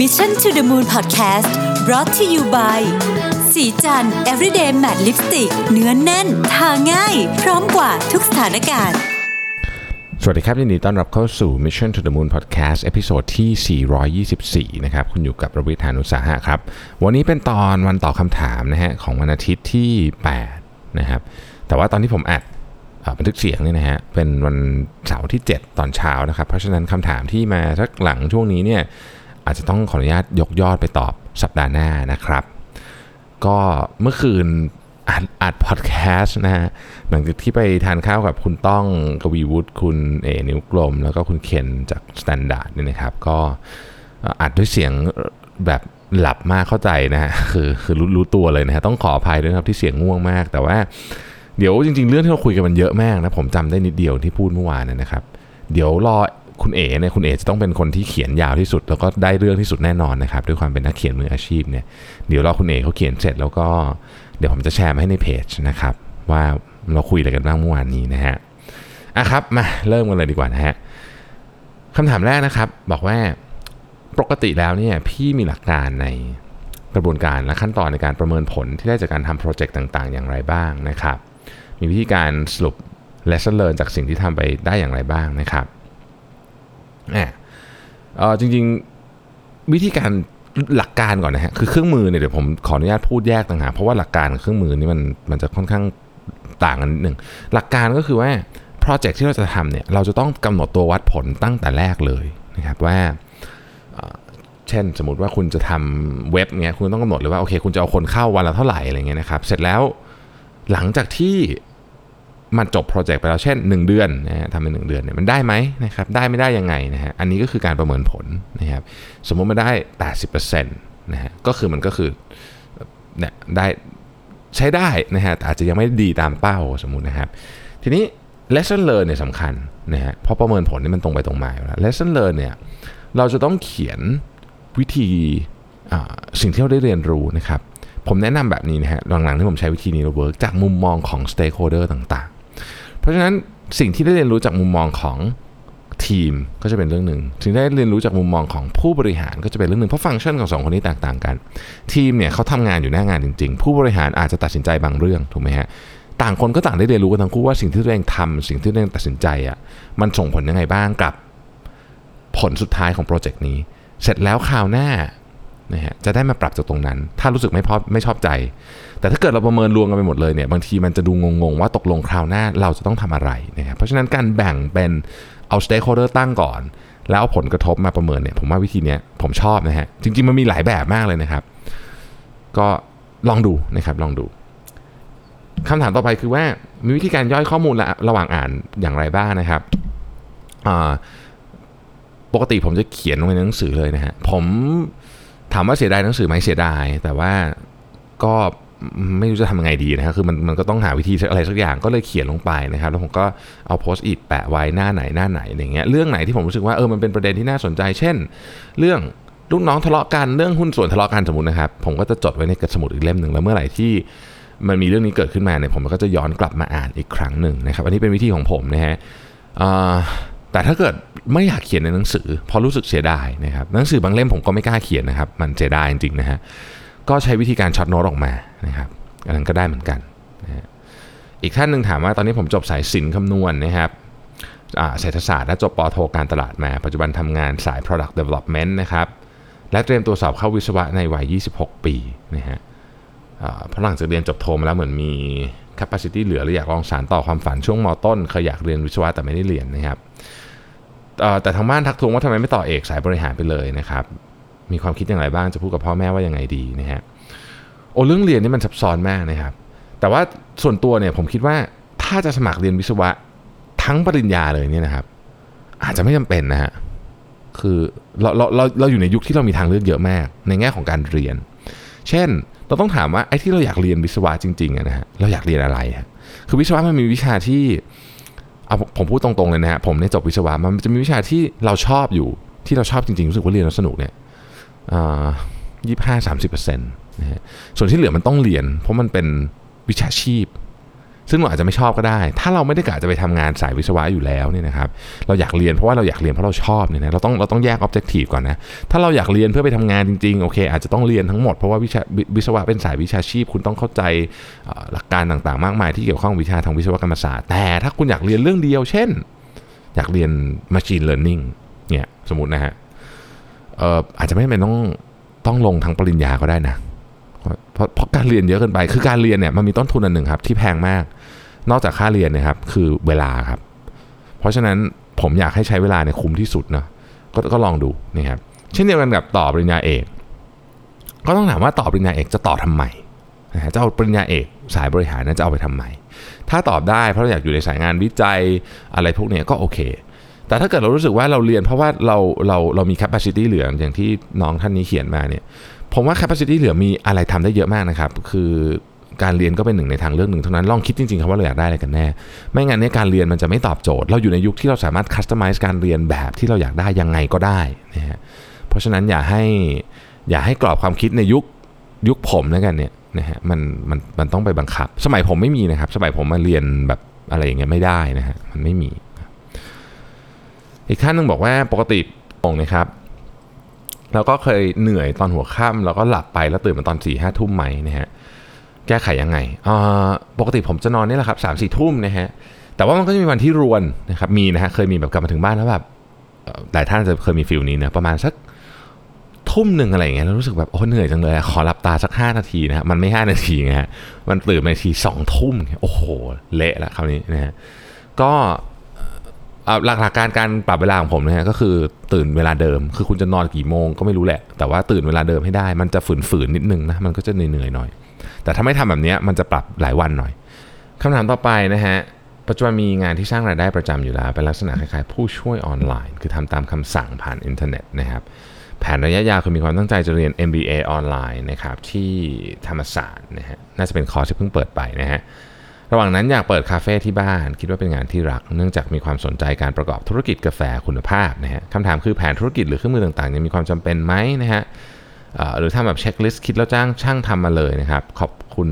Mission to the Moon Podcast brought to you by ศรีจันทร์ everyday matte lipstick เนื้อแน่น ทาง่าย พร้อมกว่าทุกสถานการณ์ สวัสดีครับยินดีต้อนรับเข้าสู่ Mission to the Moon Podcast episode ที่ 424 นะครับ คุณอยู่กับรวิศ หาญอุตสาหะครับ วันนี้เป็นตอนวันตอบคำถามนะฮะของวันอาทิตย์ที่ 8 นะครับ แต่ว่าตอนที่ผมอัดบันทึกเสียงเนี่ยนะฮะเป็นวันเสาร์ที่ 7 ตอนเช้านะครับ เพราะฉะนั้นคำถามที่มาสักหลังช่วงนี้เนี่ย อาจจะต้องขออนุญาตยกยอดไปตอบสัปดาห์หน้านะครับ ก็เมื่อคืนอัดอัดพอดแคสต์นะฮะหลังจากที่ไปทานข้าวกับคุณต้องกวีวุฒิคุณเอ๋ นิ้วกลม แล้วก็คุณเคนจาก Standard เนี่ยนะครับ ก็อัดด้วยเสียงแบบหลับมากเข้าใจนะฮะคือคือรู้รู้ตัวเลยนะฮะต้องขออภัยด้วยครับที่เสียงง่วงมาก แต่ว่าเดี๋ยวจริง ๆ เรื่องที่เราคุยกันมันเยอะมากนะผมจำได้นิดเดียวที่พูดเมื่อวานนะครับ เดี๋ยวรอ คุณเอ๋เนี่ยคุณเอ๋จะต้องเป็นคนที่เขียนยาวที่สุด แล้วก็ได้เรื่องที่สุดแน่นอนนะครับ ด้วยความเป็นนักเขียนมืออาชีพเนี่ยเดี๋ยวรอคุณเอ๋เขาเขียนเสร็จแล้วก็เดี๋ยวผมจะแชร์มาให้ในเพจนะครับ ว่าเราคุยอะไรกันบ้างเมื่อวานนี้นะฮะอะครับมาเริ่มกันเลยดีกว่านะฮะคำถามแรกนะครับ บอกว่าปกติแล้วเนี่ยพี่มีหลักการในกระบวนการและขั้นตอนในการประเมินผลที่ได้จากการทำโปรเจกต์ต่าง ๆ อย่างไรบ้างนะครับ มีวิธีการสรุป lesson learn จากสิ่งที่ทำไปได้อย่างไรบ้างนะครับ อะเอ่อจริงๆวิธีการหลักการก่อนนะฮะคือเครื่องมือเนี่ยเดี๋ยวผมขออนุญาตพูดแยกต่างหากเพราะว่าหลักการกับเครื่องมือนี่มันมันจะค่อนข้างต่างกันนิดหนึ่งหลักการก็คือว่าโปรเจกต์ที่เราจะทำเนี่ยเราจะต้องกำหนดตัววัดผลตั้งแต่แรกเลยนะครับว่าเช่นสมมติว่าคุณจะทำเว็บเงี้ยคุณต้องกำหนดเลยว่าโอเคคุณจะเอาคนเข้าวันละเท่าไหร่อะไรเงี้ยนะครับเสร็จแล้วหลังจากที่ มันจบโปรเจกต์ไปแล้วเช่น 1 เดือนนะฮะทำเป็นหเดือนเนี่ยมันได้ไหมนะครับได้ไม่ได้ยังไงนะฮะอันนี้ก็คือการประเมินผลนะครับสมมติมันได้ 80%นะฮะก็คือมันก็คือเนี่ยได้ใช้ได้นะฮะแต่อาจจะยังไม่ดีตามเป้าสมมุตินะครับ ทีนี้ lesson learn เนี่ยสำคัญนะฮะเพราะประเมินผลนี่มันตรงไปตรงมาอยู่แล้ว lesson learn เนี่ยเราจะต้องเขียนวิธีอ่าสิ่งที่เราได้เรียนรู้นะครับ ผมแนะนำแบบนี้นะฮะหลังๆที่ผมใช้วิธีนี้เราเวิร์กจากมุมมองของ stakeholder ต่างๆ เพราะฉะนั้นสิ่งที่ได้เรียนรู้จากมุมมองของทีมก็จะเป็นเรื่องหนึ่งสิ่งที่ได้เรียนรู้จากมุมมองของผู้บริหารก็จะเป็นเรื่องหนึ่งเพราะฟังก์ชันของสองคนนี้แตกต่างกัน ทีมเนี่ยเขาทำงานอยู่หน้างานจริง ๆ ผู้บริหารอาจจะตัดสินใจบางเรื่องถูกไหมฮะต่างคนก็ต่างได้เรียนรู้กันทั้งคู่ว่าสิ่งที่ตัวเองทำสิ่งที่ตัวเองตัดสินใจอะมันส่งผลยังไงบ้างกับผลสุดท้ายของโปรเจกต์นี้ เสร็จแล้วคราวหน้า นะฮะจะได้มาปรับจากตรงนั้น ถ้ารู้สึกไม่พอไม่ชอบใจ แต่ถ้าเกิดเราประเมินรวมกันไปหมดเลยเนี่ยบางทีมันจะดูงงๆว่าตกลงคราวหน้าเราจะต้องทำอะไรนะครับเพราะฉะนั้นการแบ่งเป็นเอา stakeholder ตั้งก่อน แล้วผลกระทบมาประเมินเนี่ยผมว่าวิธีนี้ผมชอบนะฮะจริงๆมันมีหลายแบบมากเลยนะครับ ก็ลองดูนะครับลองดูคำถามต่อไปคือว่ามีวิธีการย่อยข้อมูลระหว่างอ่านอย่างไรบ้างนะครับปกติผมจะเขียนลงในหนังสือเลยนะฮะผม ถามว่าเสียดายหนังสือไหมเสียดาย แต่ว่าก็ไม่รู้จะทำยังไงดีนะครับคือมันมันก็ต้องหาวิธีอะไรสักอย่างก็เลยเขียนลงไปนะครับ แล้วผมก็เอาโพสต์อิทแปะไว้หน้าไหนหน้าไหนอย่างเงี้ยเรื่องไหนที่ผมรู้สึกว่าเออมันเป็นประเด็นที่น่าสนใจ เช่น เรื่องลูกน้องทะเลาะกันเรื่องหุ้นส่วนทะเลาะกันสมมตินะครับ ผมก็จะจดไว้ในกระสมุดอีกเล่มหนึ่งแล้วเมื่อไหร่ที่มันมีเรื่องนี้เกิดขึ้นมาเนี่ยผมก็จะย้อนกลับมาอ่านอีกครั้งหนึ่งนะครับ อันนี้เป็นวิธีของผมนะฮะอ่า แต่ถ้าเกิดไม่อยากเขียนในหนังสือเพราะรู้สึกเสียดายนะครับหนังสือบางเล่มผมก็ไม่กล้าเขียนนะครับ มันเสียดายจริงๆนะฮะก็ใช้วิธีการช็อตโน้ตออกมานะครับอันนั้นก็ได้เหมือนกันนะอีกท่านหนึ่งถามว่าตอนนี้ผมจบสายศิลป์คำนวณนะครับอ่าเศรษฐศาสตร์และจบปอโทการตลาดมา ปัจจุบันทำงานสาย product development นะครับและเตรียมตัวสอบเข้าวิศวะในวัย 26 ปีนะฮะเพราะหลังจากเรียนจบโทมาแล้วเหมือนมี capacity เหลือหรืออยากลองสานต่อความฝันช่วงมต้นเคยอยากเรียนวิศวะแต่ไม่ได้เรียนนะครับ แต่ทางบ้านทักทวงว่าทำไมไม่ต่อเอกสายบริหารไปเลยนะครับ มีความคิดอย่างไรบ้างจะพูดกับพ่อแม่ว่ายังไงดีนะฮะโอ้เรื่องเรียนนี่มันซับซ้อนมากนะครับ แต่ว่าส่วนตัวเนี่ยผมคิดว่าถ้าจะสมัครเรียนวิศวะทั้งปริญญาเลยเนี่ยนะครับ อาจจะไม่จำเป็นนะฮะคือเราเราเราเราอยู่ในยุคที่เรามีทางเลือกเยอะมาก ในแง่ของการเรียน เช่นเราต้องถามว่าไอ้ที่เราอยากเรียนวิศวะจริงๆนะฮะเราอยากเรียนอะไรฮะคือวิศวะมันมีวิชาที่ เอาผมพูดตรงๆเลยนะฮะผมเนี่ยจบวิศวะมันจะมีวิชาที่เราชอบอยู่ที่เราชอบจริงๆรู้สึกว่าเรียนแล้วสนุกเนี่ยยี่สิบห้าสามสิบเปอร์เซ็นต์นะฮะส่วนที่เหลือมันต้องเรียน เพราะมันเป็นวิชาชีพ ซึ่งเราอาจจะไม่ชอบก็ได้ ถ้าเราไม่ได้กะจะไปทำงานสายวิศวะอยู่แล้วเนี่ยนะครับ เราอยากเรียนเพราะว่าเราอยากเรียนเพราะเราชอบเนี่ยนะ เราต้องเราต้องแยกออบเจกตีฟก่อนนะ ถ้าเราอยากเรียนเพื่อไปทำงานจริงๆ โอเค อาจจะต้องเรียนทั้งหมดเพราะว่าวิชาวิศวะเป็นสายวิชาชีพ คุณต้องเข้าใจหลักการต่างๆ มากมายที่เกี่ยวข้องวิชาทางวิศวกรรมศาสตร์ แต่ถ้าคุณอยากเรียนเรื่องเดียว เช่น อยากเรียน machine learning เนี่ย สมมตินะฮะอาจจะไม่จำเป็นต้องต้องลงทั้งปริญญาก็ได้นะ เพราะเพราะการเรียนเยอะเกินไป คือการเรียนเนี่ยมันมีต้นทุนอันหนึ่งครับที่แพงมาก นอกจากค่าเรียนนะครับคือเวลาครับ เพราะฉะนั้นผมอยากให้ใช้เวลาเนี่ยคุ้มที่สุดเนะกก็ลองดูนะครับเช่นเดียวกันกับต่อปริญญาเอก ก็ต้องถามว่าต่อปริญญาเอกจะต่อทำไมนะฮะจะเอาปริญญาเอกสายบริหารนั้นจะเอาไปทำไม ถ้าตอบได้เพราะเราอยากอยู่ในสายงานวิจัยอะไรพวกนี้ก็โอเค แต่ถ้าเกิดเรารู้สึกว่าเราเรียนเพราะว่าเราเราเรามี capacity เหลืออย่างที่น้องท่านนี้เขียนมาเนี่ย ผมว่า capacity เหลือมีอะไรทำได้เยอะมากนะครับ คือการเรียนก็เป็นหนึ่งในทางเลือกหนึ่งเท่านั้นลองคิดจริงๆครับว่าเราอยากได้อะไรกันแน่ ไม่งั้นเนี่ยการเรียนมันจะไม่ตอบโจทย์ เราอยู่ในยุคที่เราสามารถ customize การเรียนแบบที่เราอยากได้ยังไงก็ได้นะฮะเพราะฉะนั้นอย่าให้อย่าให้กรอบความคิดในยุคยุคผมแล้วกันเนี่ยนะฮะมันมันมันต้องไปบังคับ สมัยผมไม่มีนะครับ สมัยผมมาเรียนแบบอะไรอย่างเงี้ยไม่ได้นะฮะมันไม่มี อีกท่านนึงบอกว่าปกติปงนะครับ แล้วก็เคยเหนื่อยตอนหัวค่ำแล้วก็หลับไปแล้วตื่นมาตอนสี่ห้าทุ่มไหมนะฮะแก้ไขยังไงปกติผมจะนอนนี่แหละครับสามสี่ทุ่มนะฮะแต่ว่ามันก็จะมีวันที่รวนนะครับมีนะฮะเคยมีแบบกลับมาถึงบ้านแล้วแบบหลายท่านจะเคยมีฟิลนี้นะประมาณสักทุ่มหนึ่งอะไรอย่างเงี้ยแล้วรู้สึกแบบโอ้เหนื่อยจังเลยขอหลับตาสักห้านาทีนะฮะมันไม่ห้านาทีนะฮะมันตื่นนาทีสองทุ่มโอ้โหเละละคราวนี้นะฮะก็ หลักๆการการปรับเวลาของผมนะฮะก็คือตื่นเวลาเดิม คือคุณจะนอนกี่โมงก็ไม่รู้แหละ แต่ว่าตื่นเวลาเดิมให้ได้ มันจะฝืนๆนิดนึงนะมันก็จะเหนื่อยๆหน่อย แต่ถ้าไม่ทำแบบนี้มันจะปรับหลายวันหน่อยคำถามต่อไปนะฮะปัจจุบันมีงานที่สร้างรายได้ประจำอยู่แล้วเป็นลักษณะคล้ายๆ ผู้ช่วยออนไลน์ คือทำตามคำสั่งผ่านอินเทอร์เน็ตนะครับแผนระยะยาวคือมีความตั้งใจจะเรียน MBA ออนไลน์นะครับที่ธรรมศาสตร์นะฮะน่าจะเป็นคอร์สที่เพิ่งเปิดไปนะฮะ ระหว่างนั้นอยากเปิดคาเฟ่ที่บ้าน คิดว่าเป็นงานที่รัก เนื่องจากมีความสนใจการประกอบธุรกิจกาแฟคุณภาพนะฮะคำถามคือแผนธุรกิจหรือเครื่องมือต่างๆยังมีความจำเป็นไหมนะฮะหรือทำแบบเช็คลิสต์คิดแล้วจ้างช่างทำมาเลยนะครับ ขอบคุณ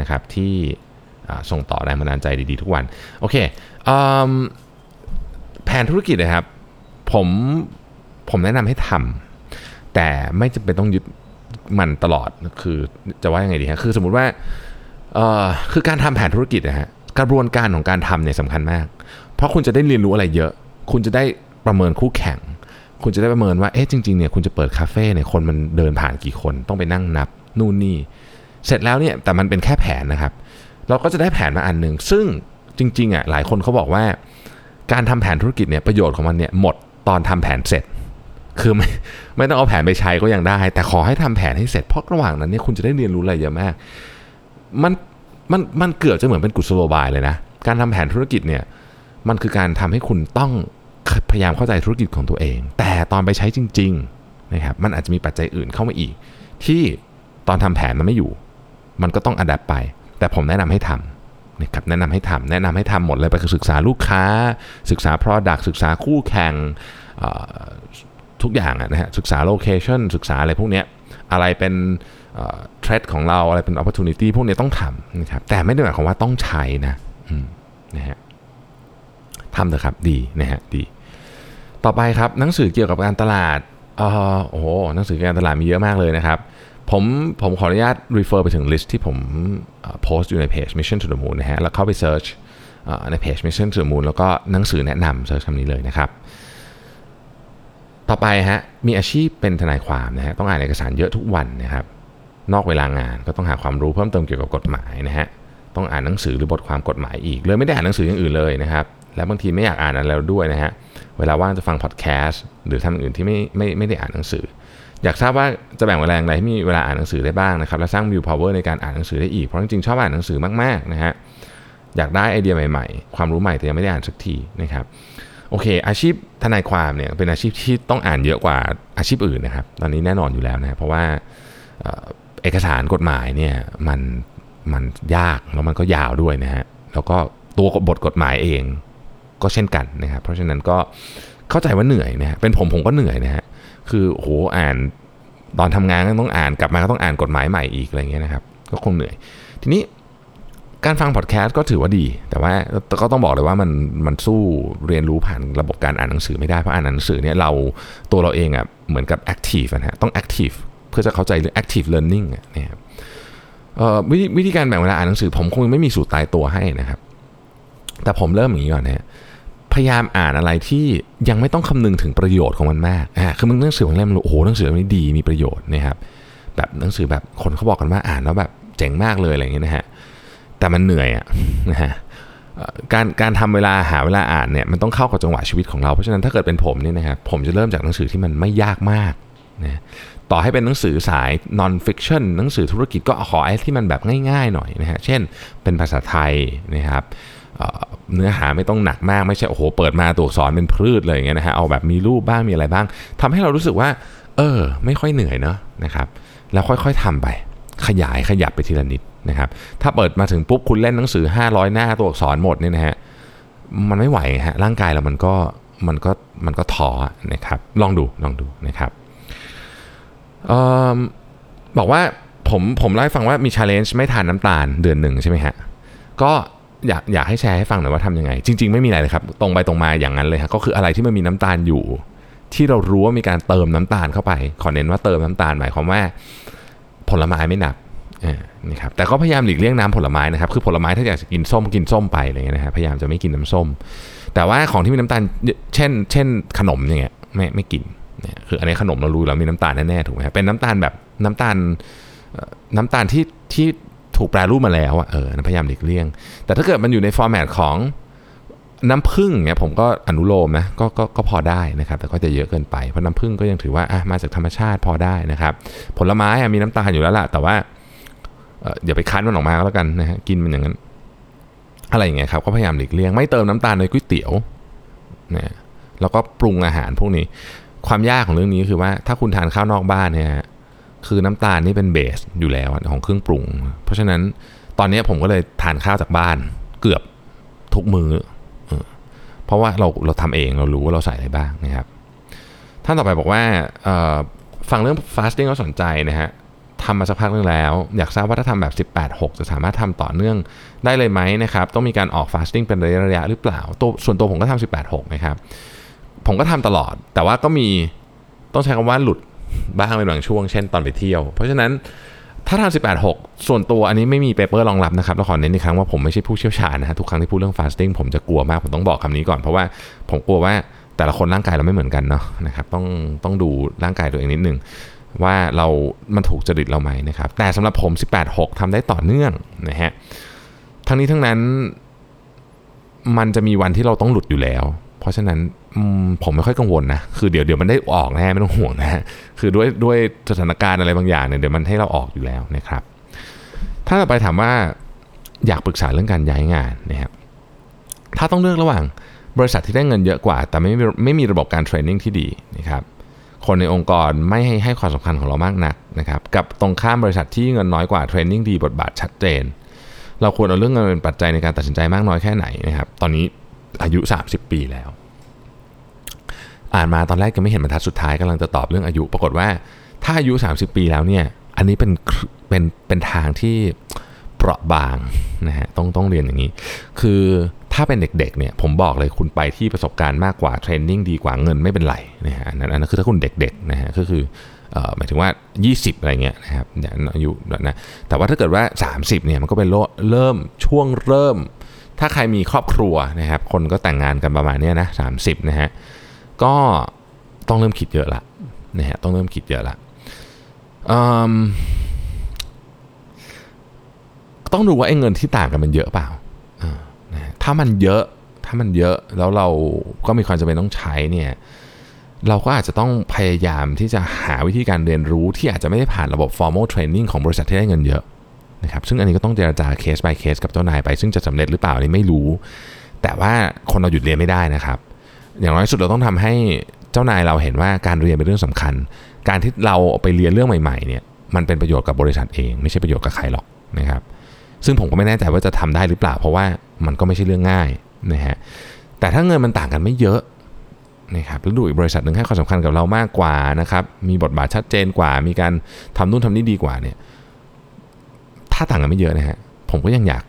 นะครับที่ส่งต่อแรงบันดาลใจดีๆทุกวัน โอเคแผนธุรกิจนะครับ ผมผมแนะนำให้ทำแต่ไม่จำเป็นต้องยึดมันตลอดคือจะว่ายังไงดีฮะคือสมมุติว่า คือการทำแผนธุรกิจนะฮะกระบวนการของการทำเนี่ยสำคัญมาก เพราะคุณจะได้เรียนรู้อะไรเยอะ คุณจะได้ประเมินคู่แข่ง คุณจะได้ประเมินว่าเอ๊ะจริงๆเนี่ยคุณจะเปิดคาเฟ่เนี่ยคนมันเดินผ่านกี่คนต้องไปนั่งนับนู่นนี่เสร็จแล้วเนี่ยแต่มันเป็นแค่แผนนะครับ เราก็จะได้แผนมาอันหนึ่งซึ่งจริงๆอะหลายคนเขาบอกว่า การทำแผนธุรกิจเนี่ยประโยชน์ของมันเนี่ยหมดตอนทำแผนเสร็จ คือไม่ไม่ต้องเอาแผนไปใช้ก็ยังได้ แต่ขอให้ทำแผนให้เสร็จเพราะระหว่างนั้นเนี่ยคุณจะได้เรียนรู้อะไรเยอะมาก มันมันมันเกือบจะเหมือนเป็นกุศโลบายเลยนะ การทำแผนธุรกิจเนี่ยมันคือการทำให้คุณต้องพยายามเข้าใจธุรกิจของตัวเอง แต่ตอนไปใช้จริงๆนะครับมันอาจจะมีปัจจัยอื่นเข้ามาอีก ที่ตอนทำแผนมันไม่อยู่ มันก็ต้องอัดแอปไป แต่ผมแนะนำให้ทำนะครับแนะนำให้ทำแนะนำให้ทำหมดเลยไปศึกษาลูกค้า ศึกษา Product ศึกษาคู่แข่งทุกอย่างนะฮะศึกษาโลเคชันศึกษาอะไรพวกนี้อะไรเป็น เทรดของเราอะไรเป็น opportunity พวกนี้ต้องทำนะครับแต่ไม่ได้หมายความว่าต้องใช้นะนะฮะทำเถอะครับดีนะฮะดี ต่อไปครับหนังสือเกี่ยวกับการตลาดอโอ้โหหนังสือการตลาดมีเยอะมากเลยนะครับ ผมผมขออนุญาต refer ไปถึง list ที่ผมโพสต์อยู่ในเพจ Mission to the Moon นะฮะแล้วเข้าไป search ในเพจ Mission to the Moon แล้วก็หนังสือแนะนำ search คำนี้เลยนะครับ ต่อไปฮะมีอาชีพเป็นทนายความนะฮะต้องอ่านเอกสารเยอะทุกวันนะครับ นอกเวลางานก็ต้องหาความรู้เพิ่มเติมเกี่ยวกับกฎหมายนะฮะต้องอ่านหนังสือหรือบทความกฎหมายอีกเลยไม่ได้อ่านหนังสืออย่างอื่นเลยนะครับและบางทีไม่อยากอ่านอะไรด้วยนะฮะเวลาว่างจะฟังพอดแคสต์หรือทำอื่นที่ไม่ไม่ไม่ได้อ่านหนังสือ อยากทราบว่าจะแบ่งเวลาอะไรให้มีเวลาอ่านหนังสือได้บ้างนะครับและสร้างวิวพาวเวอร์ในการอ่านหนังสือได้อีกเพราะจริงๆชอบอ่านหนังสือมากๆนะฮะอยากได้ไอเดียใหม่ๆ ความรู้ใหม่แต่ยังไม่ได้อ่านสักทีนะครับโอเค อาชีพทนายความเนี่ยเป็นอาชีพที่ต้องอ่านเยอะกว่าอาชีพอื่นนะครับ ตอนนี้แน่นอนอยู่แล้วนะเพราะว่า อกสารกฎหมายเนี่ยมันมันยากแล้วมันก็ยาวด้วยนะฮะแล้วก็ตัวบทกฎหมายเองก็เช่นกันนะครับ เพราะฉะนั้นก็เข้าใจว่าเหนื่อยนะฮะเป็นผมผมก็เหนื่อยนะฮะคือโหอ่านตอนทำงานก็ต้องอ่านกลับมาก็ต้องอ่านกฎหมายใหม่อีกอะไรเงี้ยนะครับ ก็คงเหนื่อย ทีนี้การฟังพอดแคสต์ก็ถือว่าดี แต่ว่าก็ต้องบอกเลยว่ามันมันสู้เรียนรู้ผ่านระบบการอ่านหนังสือไม่ได้เพราะอ่านหนังสือเนี่ยเราตัวเราเองอะ่ะเหมือนกับแอคทีฟนะฮะต้องแอคทีฟ เพื่อจะเข้าใจเรื่อง active learning อะนะครับวิธีวิธีการแบ่งเวลาอ่านหนังสือ ผมคงไม่มีสูตรตายตัวให้นะครับ แต่ผมเริ่มอย่างนี้ก่อนนะพยายามอ่านอะไรที่ยังไม่ต้องคำนึงถึงประโยชน์ของมันมากอ่าคือมันหนังสือบางเล่มโอ้โหหนังสือเล่มนี้ดีมีประโยชน์นะครับ แบบหนังสือแบบคนเขาบอกกันว่าอ่านแล้วแบบเจ๋งมากเลยอะไรอย่างเงี้ยนะฮะแต่มันเหนื่อยอะนะฮะการการทำเวลาหาเวลาอ่านเนี่ยมันต้องเข้ากับจังหวะชีวิตของเราเพราะฉะนั้นถ้าเกิดเป็นผมเนี่ยนะครับผมจะเริ่มจากหนังสือที่มันไม่ยากมากนะ ต่อให้เป็นหนังสือสาย non fiction หนังสือธุรกิจก็ขอไอ้ที่มันแบบง่ายๆหน่อยนะฮะ เช่นเป็นภาษาไทยนะครับเนื้อหาไม่ต้องหนักมากไม่ใช่โอ้โหเปิดมาตัวอักษรเป็นพืชเลยอย่างเงี้ยนะฮะเอาแบบมีรูปบ้างมีอะไรบ้างทำให้เรารู้สึกว่า เออ ไม่ค่อยเหนื่อยเนาะนะครับแล้วค่อยๆทำไป ขยายขยับไปทีละนิดนะครับถ้าเปิดมาถึงปุ๊บคุณเล่นหนังสือ 500 หน้าตัวอักษรหมดเนี่ยนะฮะมันไม่ไหวฮะร่างกายเรามันก็มันก็มันก็ท้อนะครับลองดูลองดูนะครับ บอกว่าผมผมเล่าให้ฟังว่ามีชาเลนจ์ไม่ทานน้ำตาลเดือนหนึ่งใช่ไหมฮะ ก็อยากอยากให้แชร์ให้ฟังหน่อยว่าทำยังไง จริง ๆ ไม่มีอะไรเลยครับ ตรงไปตรงมาอย่างนั้นเลยฮะก็คืออะไรที่มันมีน้ำตาลอยู่ ที่เรารู้ว่ามีการเติมน้ำตาลเข้าไป ขอเน้นว่าเติมน้ำตาลหมายความว่า ผลไม้ไม่หนักนี่ครับแต่ก็พยายามหลีกเลี่ยงน้ำผลไม้นะครับคือผลไม้ถ้าอยากจะกินส้มกินส้มไปอะไรเงี้ยนะฮะพยายามจะไม่กินน้ำส้ม แต่ว่าของที่มีน้ำตาลเช่น เช่น ขนมอย่างเงี้ยไม่ไม่กิน เนี่ยคืออันนี้ขนมเรารู้แล้วมีน้ำตาลแน่ๆถูกไหมครับเป็นน้ำตาลแบบน้ำตาลน้ำตาลที่ที่ถูกแปรรูปมาแล้วอะเออพยายามหลีกเลี่ยง แต่ถ้าเกิดมันอยู่ในฟอร์แมตของน้ำผึ้งเนี่ยผมก็อนุโลมนะก็ก็ก็พอได้นะครับ แต่ก็จะเยอะเกินไปเพราะน้ำผึ้งก็ยังถือว่าอะมาจากธรรมชาติพอได้นะครับ ผลไม้มีน้ำตาลอยู่แล้วล่ะ แต่ว่าอย่าไปคั้นมันออกมาก็แล้วกันนะฮะกินมันอย่างนั้น อะไรอย่างเงี้ยครับก็พยายามหลีกเลี่ยง ไม่เติมน้ำตาลในก๋วยเตี๋ยวนะแล้วก็ปรุงอาหารพวกนี้ ความยากของเรื่องนี้คือว่าถ้าคุณทานข้าวนอกบ้านเนี่ยคือน้ำตาลนี่เป็นเบสอยู่แล้วของเครื่องปรุง เพราะฉะนั้นตอนนี้ผมก็เลยทานข้าวจากบ้านเกือบทุกมือ้อเพราะว่าเราเราทำเองเรารู้ว่าเราใส่อะไรบ้างนะครับท่านต่อไปบอกว่าฟังเรื่อง fasting ก็สนใจนะฮะทำมาสักพักนึงแล้ว อยากทราบว่าถ้าทำแบบ 18-6 จะสามารถทำต่อเนื่องได้เลยไหมนะครับ ต้องมีการออก fasting เป็นระยะระยะหรือเปล่าตัวส่วนตัวผมก็ทำ18-6 นะครับ ผมก็ทำตลอด แต่ว่าก็มีต้องใช้คำว่าหลุดบ้างในบางช่วงเช่นตอนไปเที่ยว เพราะฉะนั้นถ้าทำ18-6ส่วนตัวอันนี้ไม่มีเปเปอร์รองรับนะครับแล้วขอเน้นอีกครั้งว่าผมไม่ใช่ผู้เชี่ยวชาญนะฮะทุกครั้งที่พูดเรื่อง fasting ผมจะกลัวมากผมต้องบอกคำนี้ก่อนเพราะว่าผมกลัวว่าแต่ละคนร่างกายเราไม่เหมือนกันเนาะนะครับต้องต้องดูร่างกายตัวเองนิดนึงว่าเรามันถูกจริตเราไหมนะครับแต่สำหรับผม 18-6ทำได้ต่อเนื่องนะฮะทั้งนี้ทั้งนั้นมันจะมีวันที่เราต้องหลุดอยู่แล้ว เพราะฉะนั้น ผมไม่ค่อยกังวลนะคือเดี๋ยวเดี๋ยวมันได้ออกแน่ไม่ต้องห่วงนะฮะคือด้วยด้วยสถานการณ์อะไรบางอย่างเนี่ยเดี๋ยวมันให้เราออกอยู่แล้วนะครับ ถ้าเราไปถามว่าอยากปรึกษาเรื่องการย้ายงานนะครับถ้าต้องเลือกระหว่างบริษัทที่ได้เงินเยอะกว่า แต่ไม่ไม่มีระบบการเทรนนิ่งที่ดีนะครับคนในองค์กรไม่ให้ให้ความสำคัญของเรามากนักนะครับกับตรงข้ามบริษัทที่เงินน้อยกว่าเทรนนิ่งดีบทบาทชัดเจน เราควรเอาเรื่องเงินเป็นปัจจัยในการตัดสินใจมากน้อยแค่ไหนนะครับตอนนี้อายุ 30 ปีแล้ว อ่านมาตอนแรกก็ไม่เห็นบรรทัดสุดท้ายกำลังจะตอบเรื่องอายุ ปรากฏว่าถ้าอายุ 30 ปีแล้วเนี่ย อันนี้เป็นเป็นเป็นทางที่เปราะบางนะฮะต้องต้องเรียนอย่างนี้ คือถ้าเป็นเด็กๆเนี่ยผมบอกเลยคุณไปที่ประสบการณ์มากกว่าเทรนนิ่งดีกว่าเงินไม่เป็นไรนะฮะนั่นนั่นคือถ้าคุณเด็กๆนะฮะก็คือหมายถึงว่า 20 อะไรเงี้ยนะครับอายุนะแต่ว่าถ้าเกิดว่า 30เนี่ยมันก็เป็นเริ่มช่วงเริ่ม ถ้าใครมีครอบครัวนะครับคนก็แต่งงานกันประมาณนี้นะสามสิบนะฮะ ก็ต้องเริ่มคิดเยอะละนะฮะต้องเริ่มคิดเยอะละต้องดูว่าไอ้เงินที่ต่างกันมันเยอะเปล่าถ้ามันเยอะถ้ามันเยอะแล้วเราก็มีความจำเป็นต้องใช้เนี่ยเราก็อาจจะต้องพยายามที่จะหาวิธีการเรียนรู้ที่อาจจะไม่ได้ผ่านระบบ formal training ของบริษัทที่ได้เงินเยอะนะครับซึ่งอันนี้ก็ต้องเจราจาเคส by เคสกับเจ้านายไป ซึ่งจะสำเร็จหรือเปล่านี่ไม่รู้ แต่ว่าคนเราหยุดเรียนไม่ได้นะครับ อย่างน้อยสุดเราต้องทำให้เจ้านายเราเห็นว่าการเรียนเป็นเรื่องสำคัญ การที่เราไปเรียนเรื่องใหม่ๆเนี่ยมันเป็นประโยชน์กับบริษัทเอง ไม่ใช่ประโยชน์กับใครหรอกนะครับ ซึ่งผมก็ไม่แน่ใจว่าจะทำได้หรือเปล่า เพราะว่ามันก็ไม่ใช่เรื่องง่ายนะฮะแต่ถ้าเงินมันต่างกันไม่เยอะนะครับแล้วดูอีกบริษัทหนึ่งให้ความสำคัญกับเรามากกว่านะครับมีบทบาทชัดเจนกว่า มีการทำนู่นทำนี่ดีกว่าเนี่ยถ้าต่างกันไม่เยอะนะฮะผมก็ยังอยาก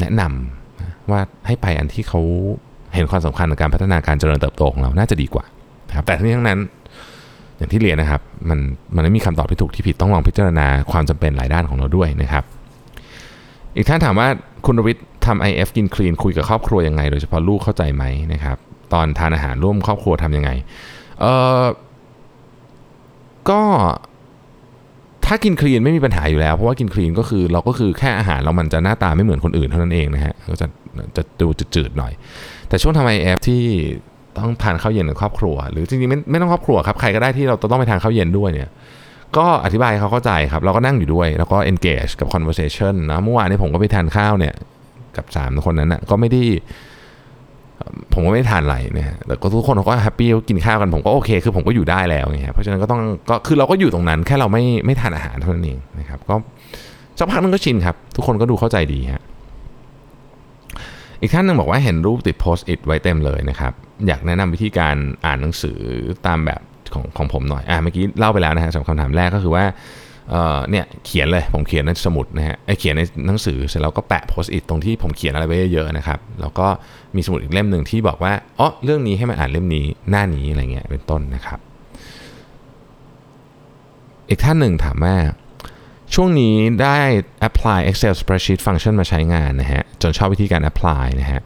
แนะนำว่าให้ไปอันที่เขา เห็นความสำคัญในการพัฒนาการเจริญเติบโตของเราน่าจะดีกว่านะครับแต่ทั้งนี้ทั้งนั้น อย่างที่เรียนนะครับ มันมันไม่มีคำตอบที่ถูกที่ผิดต้องลองพิจารณาความจำเป็นหลายด้านของเราด้วยนะครับ อีกท่านถามว่าคุณรวิทย์ทำ IF กินคลีนคุยกับครอบครัวยังไง โดยเฉพาะลูกเข้าใจไหมนะครับ ตอนทานอาหารร่วมครอบครัวทำยังไงเออก็ถ้ากินคลีนไม่มีปัญหาอยู่แล้ว เพราะว่ากินคลีนก็คือเราก็คือแค่อาหารเรามันจะหน้าตาไม่เหมือนคนอื่นเท่านั้นเองนะฮะก็จะจะดูจืดๆหน่อย แต่ช่วงทำ IF ที่ต้องทานข้าวเย็นกับครอบครัว หรือจริงๆไม่ไม่ต้องครอบครัวครับใครก็ได้ที่เราต้องไปทานข้าวเย็นด้วยเนี่ยก็อธิบายให้เขาเข้าใจครับ เราก็นั่งอยู่ด้วย แล้วก็ engage กับ conversation นะเมื่อวานนี้ผมก็ไปทานข้าวเนี่ยกับ 3 คนนั้นนะก็ไม่ได้ผมก็ไม่ได้ทานอะไรนะฮะแต่ก็ทุกคนเขาก็ happy กินข้าวกันผมก็โอเค คือผมก็อยู่ได้แล้วไงเพราะฉะนั้นก็ต้องก็คือเราก็อยู่ตรงนั้นแค่เราไม่ไม่ทานอาหารเท่านั้นเองนะครับก็สักพักนึงก็ชินครับ ทุกคนก็ดูเข้าใจดีฮะ อีกท่านหนึ่งบอกว่าเห็นรูปติดโพสต์อิทไว้เต็มเลยนะครับ อยากแนะนำวิธีการอ่านหนังสือตามแบบของของผมหน่อยอ่าเมื่อกี้เล่าไปแล้วนะฮะสำหรับคำถามแรกก็คือว่าเอ่อเนี่ยเขียนเลยผมเขียนในสมุดนะฮะไอเขียนในหนังสือเสร็จแล้วก็แปะโพสต์อิทตรงที่ผมเขียนอะไรไว้เยอะๆนะครับแล้วก็มีสมุดอีกเล่มหนึ่งที่บอกว่าอ๋อเรื่องนี้ให้มาอ่านเล่มนี้หน้านี้อะไรเงี้ยเป็นต้นนะครับ อีกท่านหนึ่งถามว่า ช่วงนี้ได้ apply Excel spreadsheet function มาใช้งานนะฮะ จนชอบวิธีการ apply นะฮะ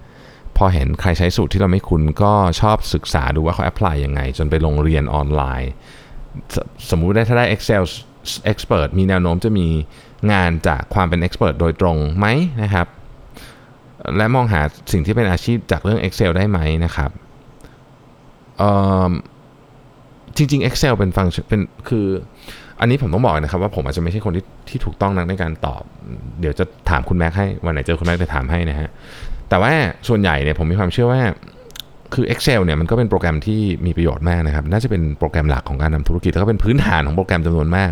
พอเห็นใครใช้สูตรที่เราไม่คุ้นก็ชอบศึกษาดูว่าเขา apply ยังไง จนไปลงเรียนออนไลน์ สมมุติได้ถ้าได้ Excel expert มีแนวโน้มจะมีงานจากความเป็น expert โดยตรงไหมนะครับ และมองหาสิ่งที่เป็นอาชีพจากเรื่อง Excel ได้ไหมนะครับจริง ๆ Excel เป็นฟังเป็นคือ อันนี้ผมต้องบอกนะครับว่าผมอาจจะไม่ใช่คนที่ที่ถูกต้องนักในการตอบ เดี๋ยวจะถามคุณแม็กให้วันไหนเจอคุณแม็กจะถามให้นะฮะแต่ว่าส่วนใหญ่เนี่ยผมมีความเชื่อว่าคือ Excel เนี่ยมันก็เป็นโปรแกรมที่มีประโยชน์มากนะครับ น่าจะเป็นโปรแกรมหลักของการทำธุรกิจ แล้วก็เป็นพื้นฐานของโปรแกรมจำนวนมาก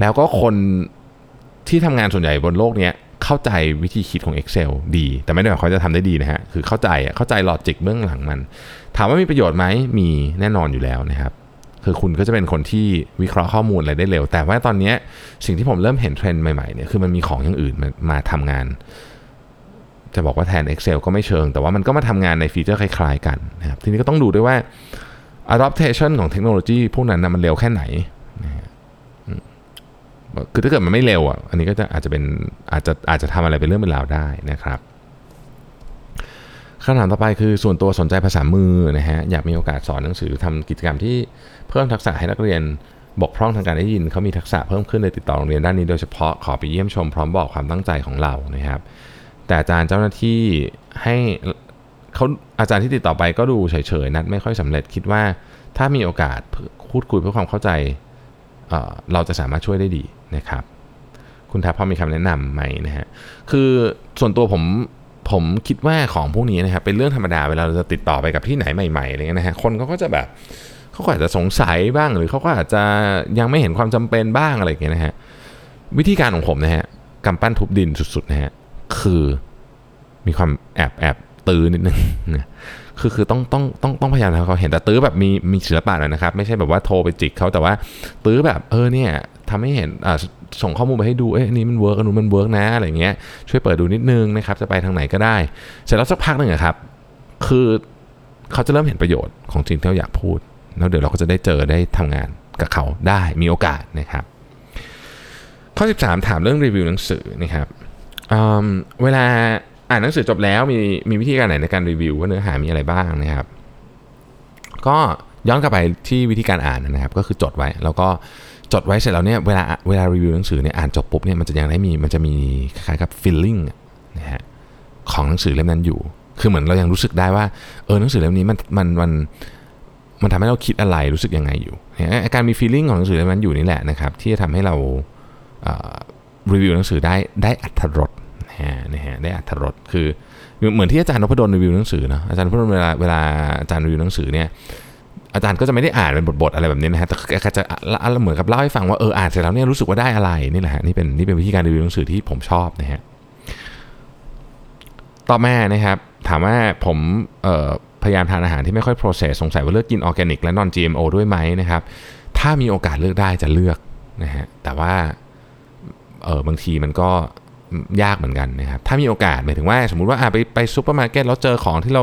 แล้วก็คนที่ทำงานส่วนใหญ่บนโลกนี้เข้าใจวิธีคิดของ Excel ดี แต่ไม่ได้หมายความว่าจะทำได้ดีนะฮะ คือเข้าใจเข้าใจลอจิกเบื้องหลังมัน ถามว่ามีประโยชน์ไหมมีแน่นอนอยู่แล้วนะครับ คือคุณก็จะเป็นคนที่วิเคราะห์ข้อมูลอะไรได้เร็ว แต่ว่าตอนนี้สิ่งที่ผมเริ่มเห็นเทรนด์ใหม่ๆเนี่ยคือมันมีของอย่างอื่นมามาทำงาน จะบอกว่าแทน Excel ก็ไม่เชิง แต่ว่ามันก็มาทำงานในฟีเจอร์คล้ายๆกันนะครับทีนี้ก็ต้องดูด้วยว่า adaptation ของเทคโนโลยีพวกนั้นนะมันเร็วแค่ไหนคือถ้าเกิดมันไม่เร็วอะอันนี้ก็จะอาจจะเป็นอาจจะอาจจะทำอะไรเป็นเรื่องเป็นราวได้นะครับ คำถามต่อไปคือส่วนตัวสนใจภาษามือนะฮะอยากมีโอกาสสอนหนังสือทำกิจกรรมที่เพิ่มทักษะให้นักเรียนบกพร่องทางการได้ยินเขามีทักษะเพิ่มขึ้นเลยติดต่อโรงเรียนด้านนี้โดยเฉพาะขอไปเยี่ยมชมพร้อมบอกความตั้งใจของเรานะครับ แต่อาจารย์เจ้าหน้าที่ให้เขาอาจารย์ที่ติดต่อไปก็ดูเฉยๆนัดไม่ค่อยสำเร็จคิดว่าถ้ามีโอกาสพูดคุยเพื่อความเข้าใจเเราจะสามารถช่วยได้ดีนะครับ คุณทัพพอมีคำแนะนำไหมนะฮะคือส่วนตัวผม ผมคิดว่าของพวกนี้นะครับเป็นเรื่องธรรมดาเวลาเราจะติดต่อไปกับที่ไหนใหม่ๆอะไรเงี้ยนะฮะคนเขาก็จะแบบเขาก็อาจจะสงสัยบ้างหรือเขาก็อาจจะยังไม่เห็นความจำเป็นบ้างอะไรอย่างเงี้ยนะฮะวิธีการของผมนะฮะกำปั้นทุบดินสุดๆนะฮะคือมีความแอบแอบตื้อนิดนึงนะคือคือต้องต้องต้องต้องพยายามให้เขาเห็นแต่ตื้อแบบมีมีศิลปะหน่อยนะครับ ไม่ใช่แบบว่าโทรไปจิกเขาแต่ว่าตื้อแบบเออเนี่ยทำให้เห็นอ่า ส่งข้อมูลไปให้ดู เอ้ยนี่มัน work อันนู้นมัน work นะอะไรเงี้ย ช่วยเปิดดูนิดนึงนะครับ จะไปทางไหนก็ได้ เสร็จแล้วสักพักหนึ่งครับ คือเขาจะเริ่มเห็นประโยชน์ของสิ่งที่เราอยากพูด แล้วเดี๋ยวเราก็จะได้เจอได้ทำงานกับเขาได้ มีโอกาสนะครับ ข้อ 13 ถามเรื่องรีวิวหนังสือนะครับเวลาอ่านหนังสือจบแล้วมีมีวิธีการไหนในการรีวิวว่าเนื้อหามีอะไรบ้างนะครับ ก็ย้อนกลับไปที่วิธีการอ่านนะครับ ก็คือจดไว้แล้วก็ จดไว้เสร็จแล้วเนี่ยเวลาเวลารีวิวหนังสือเนี่ยอ่านจบปุ๊บเนี่ยมันจะยังได้มีมันจะมีคล้ายๆกับ feeling นะฮะของหนังสือเล่มนั้นอยู่ คือเหมือนเรายังรู้สึกได้ว่าเออหนังสือเล่มนี้มันมันมันมันทำให้เราคิดอะไรรู้สึกยังไงอยู่การมี feeling ของหนังสือเล่มนั้นอยู่นี่แหละนะครับที่จะทำให้เรารีวิวหนังสือได้ได้อัตรสนะฮะได้อัตรสคือเหมือนที่อาจารย์นพดลรีวิวหนังสือนะอาจารย์นพดลเวลาเวลาอาจารย์รีวิวหนังสือเนี่ย อาจารย์ก็จะไม่ได้อ่านเป็นบทๆอะไรแบบนี้นะฮะแต่จะเหมือนกับเล่าให้ฟังว่าเอออ่านเสร็จแล้วเนี่ยรู้สึกว่าได้อะไรนี่แหละฮะนี่เป็นนี่เป็นวิธีการรีวิวหนังสือที่ผมชอบนะฮะต่อมานะครับถามว่าผมพยายามทานอาหารที่ไม่ค่อย process สงสัยว่าเลือกกินออร์แกนิกและ non GMO ด้วยไหมนะครับ ถ้ามีโอกาสเลือกได้จะเลือกนะฮะแต่ว่าเออบางทีมันก็ ยากเหมือนกันนะครับถ้ามีโอกาสหมายถึงว่า สมมติว่าไปไปซูเปอร์มาร์เก็ตแล้วเจอของที่เรา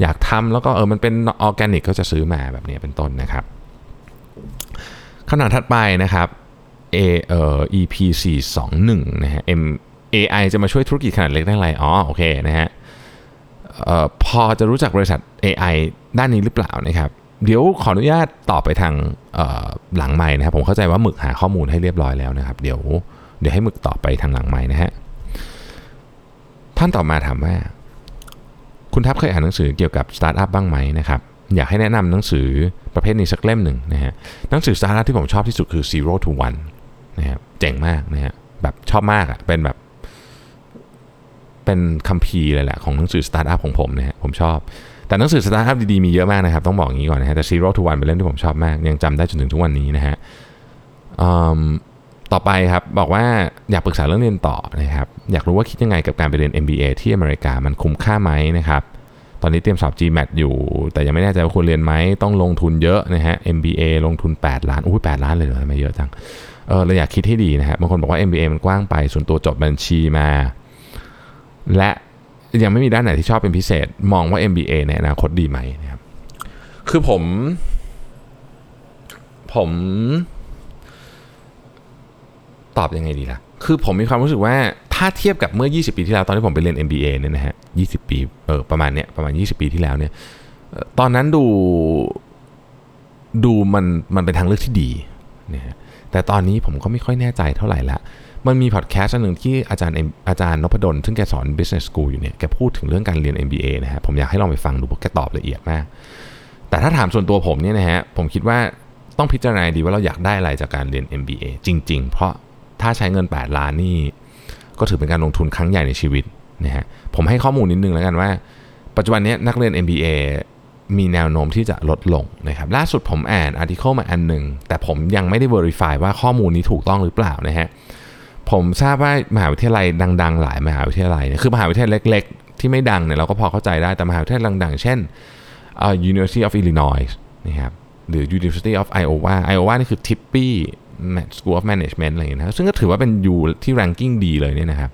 อยากทำแล้วก็เออมันเป็นออร์แกนิกก็จะซื้อมาแบบนี้เป็นต้นนะครับท่านถัดไปนะครับ A เอ่อ EP 421นะฮะ M AI จะมาช่วยธุรกิจขนาดเล็กได้ไรอ๋อโอเคนะฮะเอ่อพอจะรู้จักบริษัท AI ด้านนี้หรือเปล่านะครับเดี๋ยวขออนุญาตตอบไปทางหลังไมค์นะครับผมเข้าใจว่าหมึกหาข้อมูลให้เรียบร้อยแล้วนะครับ เดี๋ยวเดี๋ยวให้หมึกตอบไปทางหลังไมค์นะฮะ ท่านต่อมาถามว่า คุณทัพเคยอ่านหนังสือเกี่ยวกับสตาร์ทอัพบ้างไหมนะครับอยากให้แนะนำหนังสือประเภทนี้สักเล่มหนึ่งนะฮะหนังสือสตาร์ทอัพที่ผมชอบที่สุดคือ zero to one นะครับเจ๋งมากนะฮะแบบชอบมากอะ่ะเป็นแบบ เป็นคัมภีร์เลยแหละของหนังสือสตาร์ทอัพของผมนะฮะผมชอบ แต่หนังสือสตาร์ทอัพดีๆมีเยอะมากนะครับ ต้องบอกอย่างนี้ก่อนนะฮะแต่ zero to one เป็นเล่มที่ผมชอบมาก ยังจำได้จนถึงทุกวันนี้นะฮะ ต่อไปครับบอกว่าอยากปรึกษาเรื่องเรียนต่อนะครับอยากรู้ว่าคิดยังไงกับการไปเรียน MBA ที่อเมริกามันคุ้มค่าไหมนะครับตอนนี้เตรียมสอบ GMAT อยู่ แต่ยังไม่แน่ใจว่าควรเรียนไหมต้องลงทุนเยอะนะฮะ MBA ลงทุน 8 ล้านอุ้ย8ล้านเลยเหรอทำไมเยอะจังเออเราอยากคิดให้ดีนะฮะบางคนบอกว่า MBA มันกว้างไป ส่วนตัวจบบัญชีมา และยังไม่มีด้านไหนที่ชอบเป็นพิเศษ มองว่า MBA ในอนาคตดีไหมนะครับคือผม ผม ตอบยังไงดีล่ะ คือผมมีความรู้สึกว่าถ้าเทียบกับเมื่อ 20 ปีที่แล้วตอนที่ผมไปเรียน MBA เนี่ยนะฮะ 20 ปี เออประมาณเนี้ยประมาณ 20 ปีที่แล้วเนี่ย ตอนนั้นดูดูมันมันเป็นทางเลือกที่ดีนะฮะ แต่ตอนนี้ผมก็ไม่ค่อยแน่ใจเท่าไหร่ละ มันมีพอดแคสต์หนึ่งที่อาจารย์อาจารย์นพดล ซึ่งแกสอน business school อยู่เนี่ย แกพูดถึงเรื่องการเรียน MBA นะฮะ ผมอยากให้ลองไปฟังดูเพราะแกตอบละเอียดมาก แต่ถ้าถามส่วนตัวผมเนี่ยนะฮะ ผมคิดว่าต้องพิจารณาดีว่าเราอยากได้อะไรจากการเรียน MBA จริง ๆ เพราะ ถ้าใช้เงิน 8 ล้านนี่ ก็ถือเป็นการลงทุนครั้งใหญ่ในชีวิตนะฮะผมให้ข้อมูลนิดนึงแล้วกันว่า ปัจจุบันนี้นักเรียน MBA มีแนวโน้มที่จะลดลงนะครับล่าสุดผมอ่านอาร์ติเคิลมาอันหนึ่งแต่ผมยังไม่ได้ verify ว่าข้อมูลนี้ถูกต้องหรือเปล่านะฮะผมทราบว่ามหาวิทยาลัยดัง ๆ หลายมหาวิทยาลัยคือมหาวิทยาลัยเล็ก ๆ ที่ไม่ดังเนี่ยเราก็พอเข้าใจได้แต่มหาวิทยาลัยดังๆ เช่น uh, University of Illinois นะครับหรือ University of Iowa Iowa นี่คือ Tippy School of Management อะไรอย่างเงี้ยนะซึ่งก็ถือว่าเป็นอยู่ที่ ranking ดีเลยเนี่ยนะครับ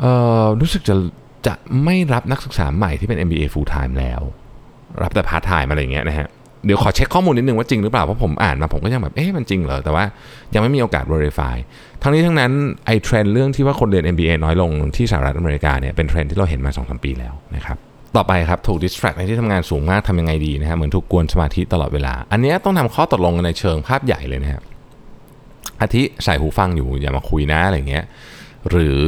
เออรู้สึกจะจะไม่รับนักศึกษาใหม่ที่เป็น MBA full time แล้ว รับแต่ part time อะไรอย่างเงี้ยนะฮะเดี๋ยวขอเช็คข้อมูลนิดนึงว่าจริงหรือเปล่า เพราะผมอ่านมาผมก็ยังแบบ เอ๊ะมันจริงเหรอ แต่ว่ายังไม่มีโอกาส verify ทั้งนี้ทั้งนั้นไอ้เทรนด์เรื่องที่ว่าคนเรียน MBA น้อยลงที่สหรัฐอเมริกาเนี่ยเป็นเทรนด์ที่เราเห็นมา2อสปีแล้วนะครับ ต่อไปครับถูก distract ในที่ทำงานสูงมากทำยังไงดีนะฮะเหมือนถูกกวนสมาธิตลอดเวลา อันนี้ต้องทำข้อตกลงกันในเชิงภาพใหญ่เลยนะครับอาทิใส่หูฟังอยู่อย่ามาคุยนะอะไรเงี้ยหรือ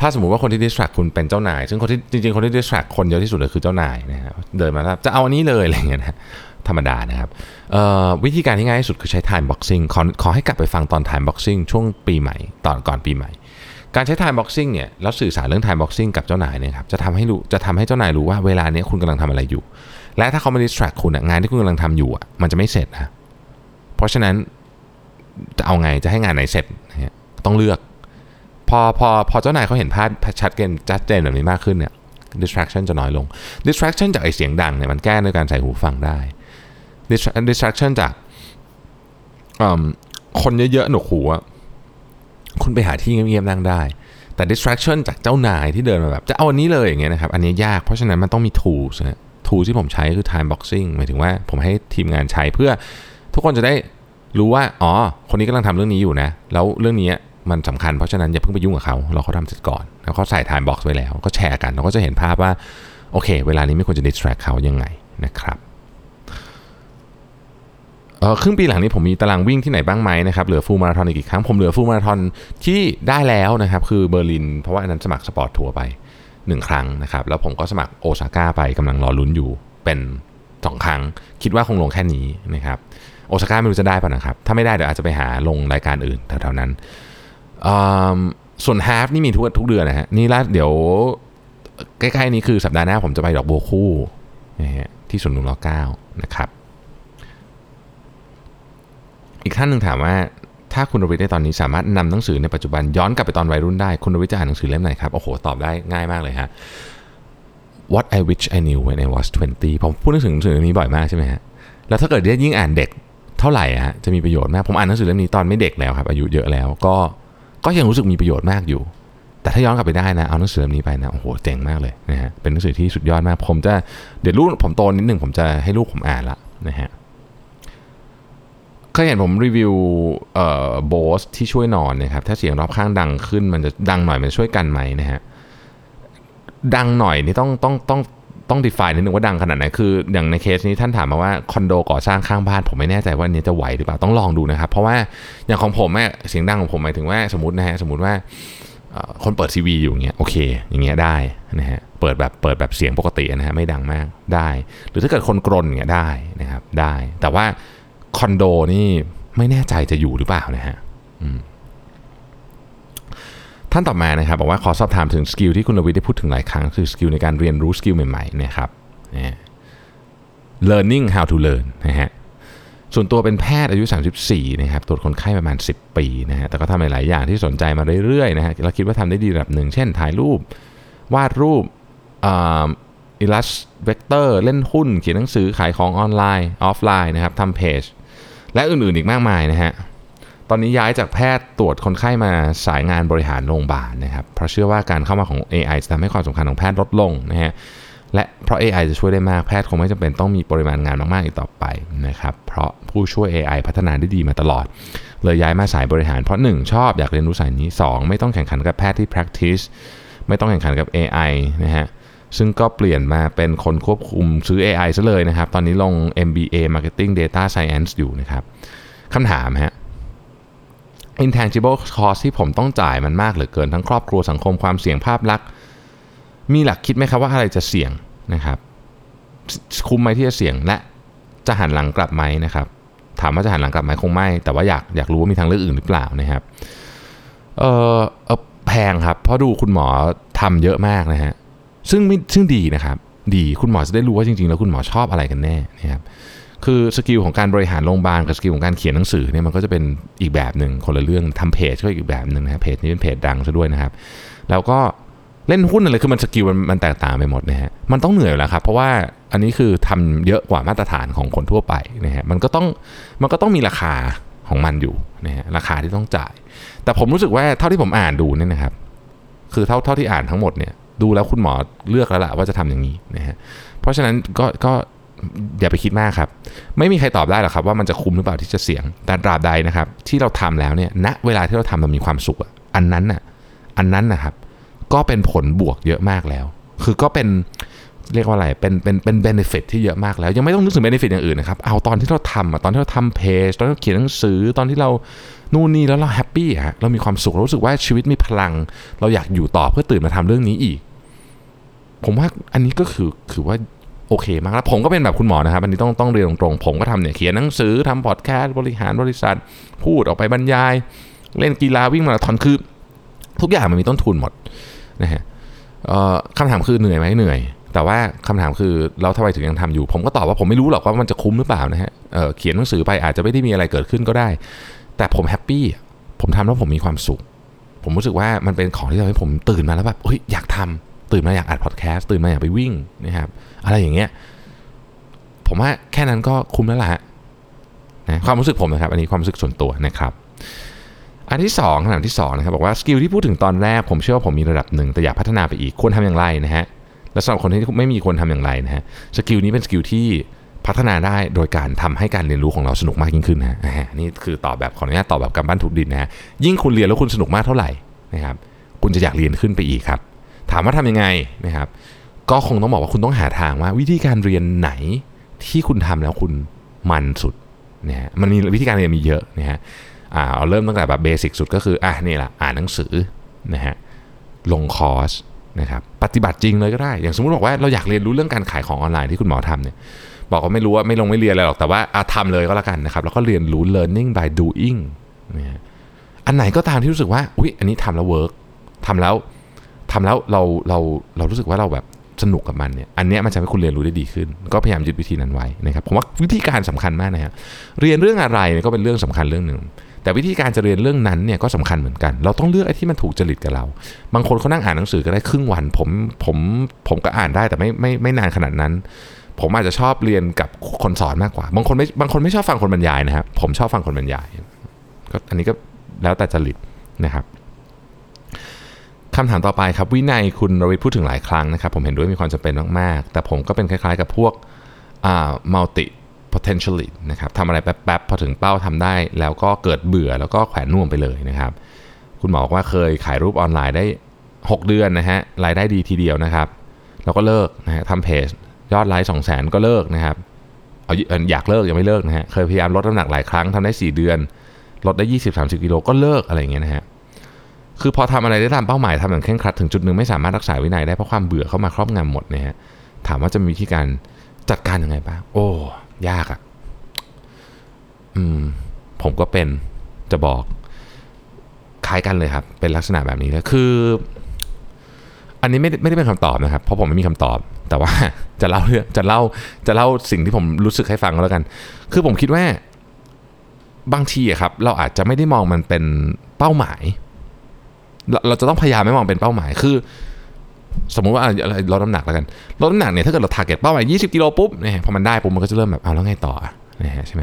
ถ้าสมมติว่าคนที่ distract คุณเป็นเจ้านาย ซึ่งคนที่จริงๆ คนที่ distract คนเยอะที่สุดเลยคือเจ้านายนะฮะเดินมาแล้วจะเอาอันนี้เลยอะไรเงี้ยนะธรรมดานะครับวิธีการที่ง่ายที่สุดคือใช้ time boxing ขอขอให้กลับไปฟังตอน time boxing ช่วงปีใหม่ ตอนก่อนปีใหม่ การใช้ time boxing เนี่ยแล้วสื่อสารเรื่อง time boxing กับเจ้านายเนี่ยครับจะทำให้รู้จะทำให้เจ้านายรู้ว่าเวลาเนี้ยคุณกำลังทำอะไรอยู่ และถ้าเขาไม่ distract คุณงานที่คุณกำลังทำอยู่อะมันจะไม่เสร็จนะเพราะฉะนั้นจะเอาไงจะให้งานไหนเสร็จต้องเลือกพอพอพอเจ้านายเขาเห็นภาพชัดเจนชัดเจนแบบนี้มากขึ้นเนี่ย distraction จะน้อยลง distraction จากไอเสียงดังเนี่ยมันแก้ด้วยการใส่หูฟังได้ distraction จากคนเยอะๆหนวกหู คุณไปหาที่เงียบๆนั่งได้ แต่ distraction จากเจ้านายที่เดินมาแบบ จะเอาอันนี้เลยอย่างเงี้ยนะครับ อันนี้ยากเพราะฉะนั้นมันต้องมี tools นะ tools ที่ผมใช้คือ time boxing หมายถึงว่าผมให้ทีมงานใช้เพื่อทุกคนจะได้รู้ว่า อ๋อ คนนี้กำลังทำเรื่องนี้อยู่นะ แล้วเรื่องนี้มันสำคัญเพราะฉะนั้นอย่าเพิ่งไปยุ่งกับเขา รอเขาทำเสร็จก่อน แล้วเขาใส่ time box ไว้แล้ว ก็แชร์กัน เราก็จะเห็นภาพว่า โอเค เวลานี้ไม่ควรจะ distract เขายังไงนะครับ ครึ่งปีหลังนี้ผมมีตารางวิ่งที่ไหนบ้างไหมนะครับเหลือฟูลมาราธอนอีกกี่ครั้ง ผมเหลือฟูลมาราธอนที่ได้แล้วนะครับ คือเบอร์ลิน เพราะว่าอันนั้นสมัคร sport tour ไป 1 ครั้งนะครับ แล้วผมก็สมัครโอซาก้าไปกำลังรอลุ้นอยู่เป็น 2 ครั้ง คิดว่าคงลงแค่นี้นะครับโอซาก้าไม่รู้จะได้ป่ะนะครับ ถ้าไม่ได้เดี๋ยวอาจจะไปหาลงรายการอื่นแถวๆนั้นส่วนฮาฟนี่มีทุกทุกเดือนนะฮะนี่ละเดี๋ยวใกล้ๆนี้คือสัปดาห์หน้าผมจะไปดอกบัวคู่นะฮะที่สวนลุมรอเก้านะครับ อีกท่านหนึ่งถามว่าถ้าคุณรวิทย์ได้ตอนนี้สามารถนำหนังสือในปัจจุบันย้อนกลับไปตอนวัยรุ่นได้คุณรวิทย์จะอ่านหนังสือเล่มไหนครับ โอ้โห ตอบได้ง่ายมากเลยฮะ What I Wish I Knew When I Was 20 ผมพูดถึงหนังสือเล่มนี้บ่อยมากใช่ไหมฮะ แล้วถ้าเกิดยิ่งอ่านเด็กเท่าไหร่ฮะจะมีประโยชน์มาก ผมอ่านหนังสือเล่มนี้ตอนไม่เด็กแล้วครับ อายุเยอะแล้วก็ก็ก็ยังรู้สึกมีประโยชน์มากอยู่ แต่ถ้าย้อนกลับไปได้นะ เอาหนังสือเล่มนี้ไปนะ โอ้โห เจ๋งมากเลยนะฮะ เป็นหนังสือที่สุดยอดมาก ผมจะเดี๋ยวลูกผมโตนิดหนึ่งผมจะให้ลูกผมอ่านละนะฮะ เคยเห็นผมรีวิวเอ่อโบสที่ช่วยนอนนะครับ ถ้าเสียงรอบข้างดังขึ้นมันจะดังหน่อยมันช่วยกันไหมนะฮะ ดังหน่อยนี่ต้องต้องต้องต้อง define นิดนึงว่าดังขนาดไหนคืออย่างในเคสนี้ท่านถามมาว่าคอนโดก่อสร้างข้างบ้านผมไม่แน่ใจว่าอันนี้จะไหวหรือเปล่าต้องลองดูนะครับ เพราะว่าอย่างของผมเนี่ยเสียงดังของผมหมายถึงว่าสมมตินะฮะสมมติว่าคนเปิดทีวีอยู่อย่างเงี้ยโอเค อย่างเงี้ยได้นะฮะเปิดแบบเปิดแบบเสียงปกตินะฮะไม่ดังมากได้ หรือถ้าเกิดคนกรนอย่างเงี้ยได้นะครับได้ แต่ว่า คอนโดนี่ไม่แน่ใจจะอยู่หรือเปล่านะฮะท่านต่อมานะครับบอกว่าขอสอบถามถึง skill ที่คุณรวิศได้พูดถึงหลายครั้ง คือ skill ในการเรียนรู้ skill ใหม่ๆนะครับ learning how to learn นะฮะส่วนตัวเป็นแพทย์อายุ 34 นะครับ ตรวจคนไข้ประมาณ 10 ปีนะฮะ แต่ก็ทำหลาย ๆ อย่างที่สนใจมาเรื่อย ๆ นะฮะเราคิดว่าทำได้ดีระดับหนึ่ง เช่น ถ่ายรูป วาดรูป illus vector เล่นหุ้น เขียนหนังสือ ขายของออนไลน์ ออฟไลน์นะครับ ทำเพจ และอื่นๆอีกมากมายนะฮะตอนนี้ย้ายจากแพทย์ตรวจคนไข้มาสายงานบริหารโรงพยาบาลนะครับ เพราะเชื่อว่าการเข้ามาของ AI จะทำให้ความสำคัญของแพทย์ลดลงนะฮะ และเพราะ AI จะช่วยได้มาก แพทย์คงไม่จำเป็นต้องมีปริมาณงานมากๆอีกต่อไปนะครับ เพราะผู้ช่วย AI พัฒนาได้ดีมาตลอด เลยย้ายมาสายบริหาร เพราะ 1 ชอบอยากเรียนรู้สายนี้ 2 ไม่ต้องแข่งขันกับแพทย์ที่ practice ไม่ต้องแข่งขันกับ AI นะฮะ ซึ่งก็เปลี่ยนมาเป็นคนควบคุมซื้อ AI ซะเลยนะครับ ตอนนี้ลง MBA Marketing Data Science อยู่นะครับคำถามฮะ intangible cost ที่ผมต้องจ่ายมันมากเหลือเกินทั้งครอบครัวสังคมความเสี่ยงภาพลักษณ์มีหลักคิดไหมครับว่าอะไรจะเสี่ยงนะครับคุ้มไหมที่จะเสี่ยงและจะหันหลังกลับไหมนะครับ ถามว่าจะหันหลังกลับไหมคงไม่ แต่ว่าอยากอยากรู้ว่ามีทางเลือกอื่นหรือเปล่านะครับเออเออแพงครับเพราะดูคุณหมอทำเยอะมากนะฮะ ซึ่งไม่ซึ่งดีนะครับ ดีคุณหมอจะได้รู้ว่าจริงๆ แล้วคุณหมอชอบอะไรกันแน่นะครับคือ skill ของการบริหารโรงพยาบาลกับ skill ของการเขียนหนังสือเนี่ยมันก็จะเป็นอีกแบบหนึ่งคนละเรื่องทำเพจก็อีกแบบหนึ่งนะเพจนี้เป็นเพจดังซะด้วยนะครับ แล้วก็เล่นหุ้นอะไรคือมัน skill มันมันแตกต่างไปหมดนะฮะมันต้องเหนื่อยแล้วครับ เพราะว่าอันนี้คือทำเยอะกว่ามาตรฐานของคนทั่วไปนะฮะมันก็ต้องมันก็ต้องมีราคาของมันอยู่นะฮะราคาที่ต้องจ่าย แต่ผมรู้สึกว่าเท่าที่ผมอ่านดูเนี่ยนะครับ คือเท่าเท่าที่อ่านทั้งหมดเนี่ย ดูแล้วคุณหมอเลือกแล้วล่ะว่าจะทำอย่างนี้นะฮะเพราะฉะนั้นก็ก็อย่าไปคิดมากครับ ไม่มีใครตอบได้หรอกครับว่ามันจะคุ้มหรือเปล่าที่จะเสี่ยงแต่ตราบใดนะครับ ที่เราทำแล้วเนี่ยณเวลาที่เราทำเรามีความสุขอันนั้นน่ะอันนั้นนะครับ ก็เป็นผลบวกเยอะมากแล้ว คือก็เป็นเรียกว่าอะไร เป็น เป็น เป็น benefit ที่เยอะมากแล้ว ยังไม่ต้องนึกถึง benefit อย่างอื่นนะครับ เอาตอนที่เราทำตอนที่เราทำเพจ ตอนที่เราเขียนหนังสือ ตอนที่เรา นู่นนี่ แล้วเราแฮปปี้อะเรามีความสุข เรารู้สึกว่าชีวิตมีพลัง เราอยากอยู่ต่อเพื่อตื่นมาทำเรื่องนี้อีก ผมว่าอันนี้ก็คือคือว่าโอเคมากแล้วผมก็เป็นแบบคุณหมอนะครับ อันนี้ต้องต้องเรียนตรงๆ ผมก็ทำเนี่ยเขียนหนังสือทำพอดแคสต์บริหารบริษัท พูดออกไปบรรยาย เล่นกีฬาวิ่งมาราธอนคือ ทุกอย่างมันมีต้นทุนหมดนะฮะคำถามคือเหนื่อยไหมเหนื่อย แต่ว่าคำถามคือเราทำไมถึงยังทำอยู่ ผมก็ตอบว่าผมไม่รู้หรอกว่ามันจะคุ้มหรือเปล่านะฮะเเขียนหนังสือไปอาจจะไม่ได้มีอะไรเกิดขึ้นก็ได้ แต่ผม happy ผมทำแล้วผมมีความสุข ผมรู้สึกว่ามันเป็นของที่ทำให้ผมตื่นมาแล้วแบบเฮ้ยอยากทำ ตื่นมาอยากอัดพอดแคสต์ตื่นมาอยากไปวิ่งนะครับอะไรอย่างเงี้ยผมว่าแค่นั้นก็คุ้มแล้วล่ะนะความรู้สึกผมนะครับ อันนี้ความรู้สึกส่วนตัวนะครับ อันที่2คำถามที่2นะครับบอกว่า skill ที่พูดถึงตอนแรกผมเชื่อว่าผมมีระดับหนึ่งแต่อยากพัฒนาไปอีกควรทำอย่างไรนะฮะและสำหรับคนที่ไม่มีควรทำอย่างไรนะฮะ skill นี้เป็น skill ที่พัฒนาได้โดยการทำให้การเรียนรู้ของเราสนุกมากยิ่งขึ้นนะฮะนี่คือตอบแบบขออนุญาตตอบแบบกำปั้นทุบดินนะฮะยิ่งคุณเรียนแล้วคุณสนุกมากเท่าไหร่นะครับคุณจะอยากเรียนขึ้นไปอีกครับ ถามว่าทำยังไงนะครับ ก็คงต้องบอกว่าคุณต้องหาทางว่า วิธีการเรียนไหนที่คุณทำแล้วคุณมันสุดนะฮะมันมีวิธีการเรียนมีเยอะนะฮะอ่าเอาเริ่มตั้งแต่แบบ basic สุดก็คืออะนี่แหละอ่านหนังสือนะฮะลงคอร์สนะครับปฏิบัติจริงเลยก็ได้ อย่างสมมติบอกว่าเราอยากเรียนรู้เรื่องการขายของออนไลน์ที่คุณหมอทำเนี่ยบอกว่าไม่รู้ว่าไม่ลงไม่เรียนอะไรหรอกแต่ว่าอะทำเลยก็แล้วกันนะครับ แล้วก็เรียนรู้ learning by doing นะฮะอันไหนก็ตามที่รู้สึกว่าอุ้ยอันนี้ทำแล้วเวิร์กทำแล้ว ทำแล้วเราเราเรารู้สึกว่าเราแบบสนุกกับมันเนี่ยอันเนี้ยมันจะให้คุณเรียนรู้ได้ดีขึ้น ก็พยายามยึดวิธีนั้นไว้นะครับผมว่าวิธีการสำคัญมากนะฮะเรียนเรื่องอะไรเนี่ยก็เป็นเรื่องสำคัญเรื่องหนึ่งแต่วิธีการจะเรียนเรื่องนั้นเนี่ยก็สำคัญเหมือนกัน เราต้องเลือกไอ้ที่มันถูกจริตกับเรา บางคนเขานั่งอ่านหนังสือก็ได้ครึ่งวัน ผมผมผมก็อ่านได้แต่ไม่ไม่ไม่นานขนาดนั้น ผมอาจจะชอบเรียนกับคนสอนมากกว่า บางคนไม่บางคนไม่ชอบฟังคนบรรยายนะครับผมชอบฟังคนบรรยายก็อันนี้ก็แล้วแต่จริตนะครับ คำถามต่อไปครับ วินัยคุณรวิทย์พูดถึงหลายครั้งนะครับ ผมเห็นด้วยมีความจำเป็นมาก ๆ แต่ผมก็เป็นคล้าย ๆ กับพวกอ่า multi potentially นะครับทำอะไรแป๊บๆพอถึงเป้าทำได้ แล้วก็เกิดเบื่อแล้วก็แขวนน่วมไปเลยนะครับ คุณหมอบอกว่าเคยขายรูปออนไลน์ได้ 6 เดือนนะฮะรายได้ดีทีเดียวนะครับ แล้วก็เลิกนะฮะทำเพจยอดไลค์สองแสนก็เลิกนะครับเอาอยากเลิกยังไม่เลิกนะฮะเคยพยายามลดน้ำหนักหลายครั้งทำได้ 4 เดือน ลดได้ 20-30กิโลก็เลิกอะไรอย่างเงี้ยนะฮะ คือพอทำอะไรได้ตามเป้าหมายทำอย่างเคร่งครัดถึงจุดหนึ่งไม่สามารถรักษาวินัยได้เพราะความเบื่อเข้ามาครอบงำหมดนะฮะถามว่าจะมีวิธีการจัดการยังไงบ้างโอ้ยากอะ่ะอืมผมก็เป็นจะบอกคล้ายกันเลยครับ เป็นลักษณะแบบนี้เลยคือ อันนี้ไม่ไม่ได้เป็นคำตอบนะครับ เพราะผมไม่มีคำตอบ แต่ว่าจะเล่าเรื่องจะเล่าจะเล่าสิ่งที่ผมรู้สึกให้ฟังแล้วกัน คือผมคิดว่าบางทีอะครับ เราอาจจะไม่ได้มองมันเป็นเป้าหมาย เราจะต้องพยายามไม่มองเป็นเป้าหมายคือ สมมุติว่าอะไรลดน้ำหนักแล้วกันลดน้ำหนักเนี่ยถ้าเกิดเรา target เป้าหมาย20กิโลปุ๊บเนี่ยพอมันได้ปุ๊บมันก็จะเริ่มแบบเอาแล้วไงต่อนะฮะใช่ไหม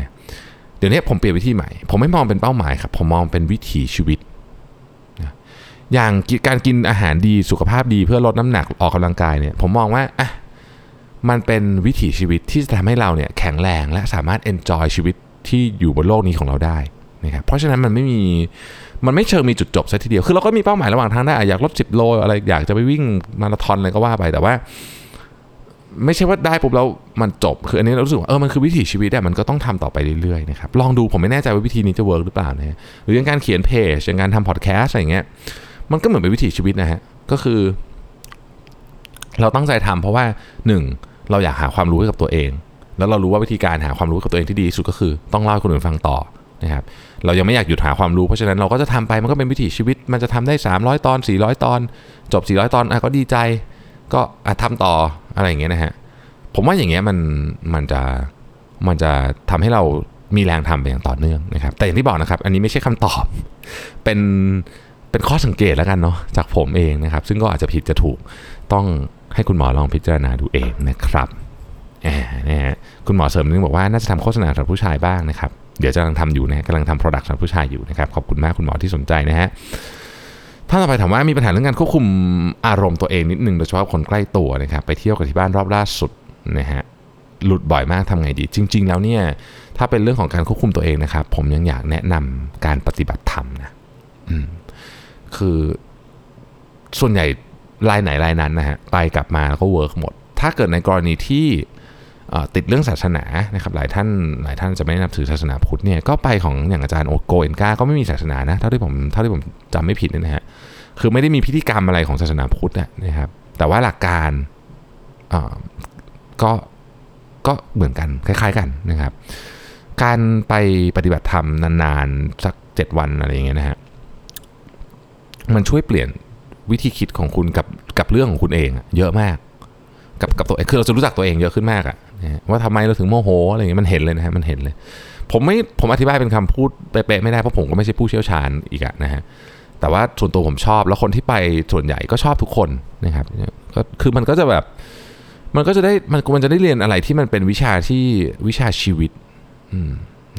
เดี๋ยวนี้ผมเปลี่ยนวิธีใหม่ ผมไม่มองเป็นเป้าหมายครับผมมองเป็นวิถีชีวิตอย่างการกินอาหารดีสุขภาพดีเพื่อลดน้ำหนักออกกำลังกายเนี่ยผมมองว่าอะมันเป็นวิถีชีวิตที่จะทำให้เราเนี่ยแข็งแรงและสามารถ enjoy ชีวิตที่อยู่บนโลกนี้ของเราได้นะครับเพราะฉะนั้นมันไม่มี มันไม่เชิงมีจุดจบซะทีเดียว คือเราก็มีเป้าหมายระหว่างทางได้อยากลด 10 โลอะไรอยากจะไปวิ่งมาราธอนอะไรก็ว่าไปแต่ว่า ไม่ใช่ว่าได้ปุ๊บแล้วมันจบ คืออันนี้เรารู้สึกว่าเออมันคือวิถีชีวิตอะมันก็ต้องทำต่อไปเรื่อยๆนะครับลองดูผมไม่แน่ใจว่าวิธีนี้จะ work หรือเปล่านะหรืออย่างการเขียนเพจอย่างการทำพอดแคสต์อะไรอย่างเงี้ยมันก็เหมือนเป็นวิถีชีวิตนะฮะก็คือ เราตั้งใจทำเพราะว่าหนึ่งเราอยากหาความรู้ให้กับตัวเอง แล้วเรารู้ว่าวิธีการหาความรู้กับตัวเองที่ดีที่สุดก็คือ ต้องเล่าคนอื่นฟังต่อ นะครับเรายังไม่อยากหยุดหาความรู้เพราะฉะนั้นเราก็จะทำไปมันก็เป็นวิถีชีวิต มันจะทำได้ 300 ตอน 400 ตอน จบ 400 ตอนอะก็ดีใจ ก็อะทำต่ออะไรอย่างเงี้ยนะฮะผมว่าอย่างเงี้ยมันมันจะมันจะทำให้เรามีแรงทำไปอย่างต่อเนื่องนะครับ แต่อย่างที่บอกนะครับ อันนี้ไม่ใช่คำตอบ เป็นเป็นข้อสังเกตแล้วกันเนาะจากผมเองนะครับ ซึ่งก็อาจจะผิดจะถูกต้องให้คุณหมอลองพิจารณาดูเองนะครับแหมนะฮะคุณหมอเสริมนึงบอกว่าน่าจะทำโฆษณาสำหรับผู้ชายบ้างนะครับ เดี๋ยวจะกำลังทำอยู่นะกำลังทำ product สำหรับผู้ชายอยู่นะครับ ขอบคุณมากคุณหมอที่สนใจนะฮะท่านต่อไปถามว่ามีปัญหาเรื่องการควบคุมอารมณ์ตัวเองนิดนึงโดยเฉพาะคนใกล้ตัวนะครับ ไปเที่ยวกับที่บ้านรอบล่าสุดนะฮะหลุดบ่อยมากทำไงดี จริง ๆ แล้วเนี่ยถ้าเป็นเรื่องของการควบคุมตัวเองนะครับ ผมยังอยากแนะนำการปฏิบัติธรรมนะอืคือส่วนใหญ่รายไหนรายนั้นนะฮะไปกลับมาแล้วก็ work หมด ถ้าเกิดในกรณีที่ ติดเรื่องศาสนานะครับหลายท่านหลายท่านจะไม่นับถือศาสนาพุทธเนี่ยก็ไปของอย่างอาจารย์โกเอนก้าก็ไม่มีศาสนานะเท่าที่ผมเท่าที่ผมจำไม่ผิดนะฮะคือไม่ได้มีพิธีกรรมอะไรของศาสนาพุทธนะครับแต่ว่าหลักการก็ก็เหมือนกันคล้าย ๆกันนะครับ การไปปฏิบัติธรรมนานๆสักเจ็ดวันอะไรอย่างเงี้ยนะฮะมันช่วยเปลี่ยนวิธีคิดของคุณกับกับเรื่องของคุณเอง เยอะมาก กับกับตัวเองคือเราจะรู้จักตัวเองเยอะขึ้นมากอะ ว่าทำไมเราถึงโมโหอะไรอย่างเงี้ยมันเห็นเลยนะฮะมันเห็นเลย ผมไม่ผมอธิบายเป็นคำพูดเป๊ะๆไม่ได้เพราะผมก็ไม่ใช่ผู้เชี่ยวชาญอีกอะนะฮะแต่ว่าส่วนตัวผมชอบแล้วคนที่ไปส่วนใหญ่ก็ชอบทุกคนนะครับก็คือมันก็จะแบบมันก็จะได้มันมันจะได้เรียนอะไรที่มันเป็นวิชาที่วิชาชีวิต